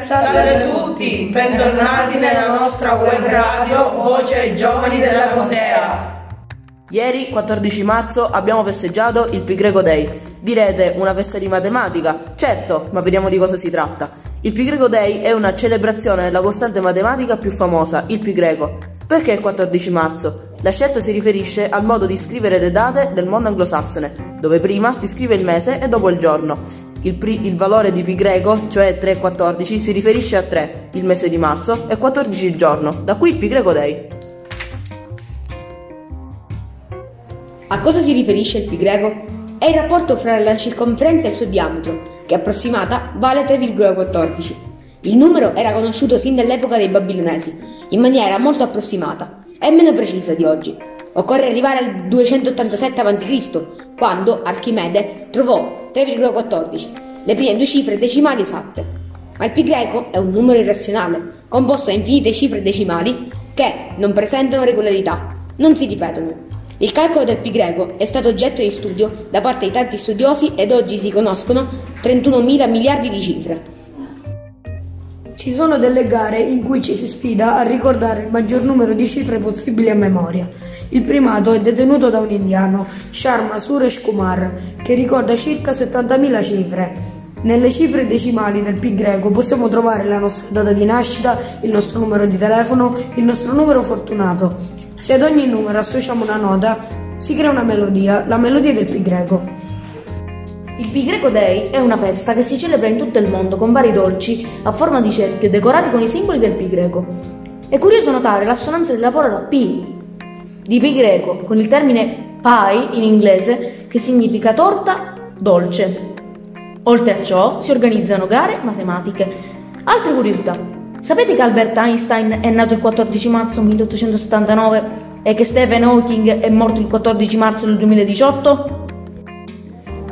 Salve a tutti, bentornati nella nostra web radio Voce ai Giovani della Contea. Ieri, 14 marzo, abbiamo festeggiato il Pi Greco Day. Direte una festa di matematica? Certo, ma vediamo di cosa si tratta. Il Pi Greco Day è una celebrazione della costante matematica più famosa, il Pi Greco. Perché il 14 marzo? La scelta si riferisce al modo di scrivere le date del mondo anglosassone, dove prima si scrive il mese e dopo il giorno. Il, pri- il, valore di pi greco, cioè 3 e 14, si riferisce a 3, il mese di marzo, e 14 il giorno, da qui il pi greco day. A cosa si riferisce il pi greco? È il rapporto fra la circonferenza e il suo diametro, che approssimata vale 3,14. Il numero era conosciuto sin dall'epoca dei babilonesi, in maniera molto approssimata e meno precisa di oggi. Occorre arrivare al 287 a.C., quando Archimede trovò 3,14, le prime due cifre decimali esatte. Ma il pi greco è un numero irrazionale, composto da infinite cifre decimali che non presentano regolarità, non si ripetono. Il calcolo del pi greco è stato oggetto di studio da parte di tanti studiosi ed oggi si conoscono 31.000 miliardi di cifre. Ci sono delle gare in cui ci si sfida a ricordare il maggior numero di cifre possibili a memoria. Il primato è detenuto da un indiano, Sharma Suresh Kumar, che ricorda circa 70.000 cifre. Nelle cifre decimali del pi greco possiamo trovare la nostra data di nascita, il nostro numero di telefono, il nostro numero fortunato. Se ad ogni numero associamo una nota, si crea una melodia, la melodia del pi greco. Il Pi Greco Day è una festa che si celebra in tutto il mondo con vari dolci a forma di cerchio decorati con i simboli del Pi Greco. È curioso notare l'assonanza della parola Pi di Pi Greco con il termine pie in inglese che significa torta dolce. Oltre a ciò si organizzano gare matematiche. Altre curiosità. Sapete che Albert Einstein è nato il 14 marzo 1879 e che Stephen Hawking è morto il 14 marzo del 2018?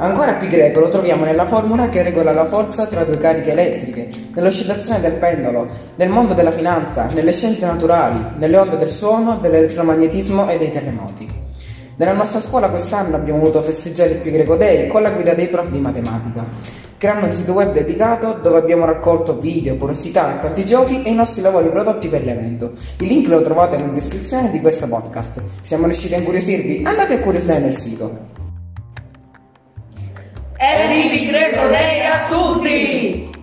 Ancora greco lo troviamo nella formula che regola la forza tra due cariche elettriche, nell'oscillazione del pendolo, nel mondo della finanza, nelle scienze naturali, nelle onde del suono, dell'elettromagnetismo e dei terremoti. Nella nostra scuola quest'anno abbiamo voluto festeggiare il Pi Greco Day con la guida dei prof di matematica, creando un sito web dedicato dove abbiamo raccolto video, curiosità tanti giochi e i nostri lavori prodotti per l'evento. Il link lo trovate nella descrizione di questo podcast. Siamo riusciti a incuriosirvi? Andate a curiosare nel sito. E vivi greco dei a tutti!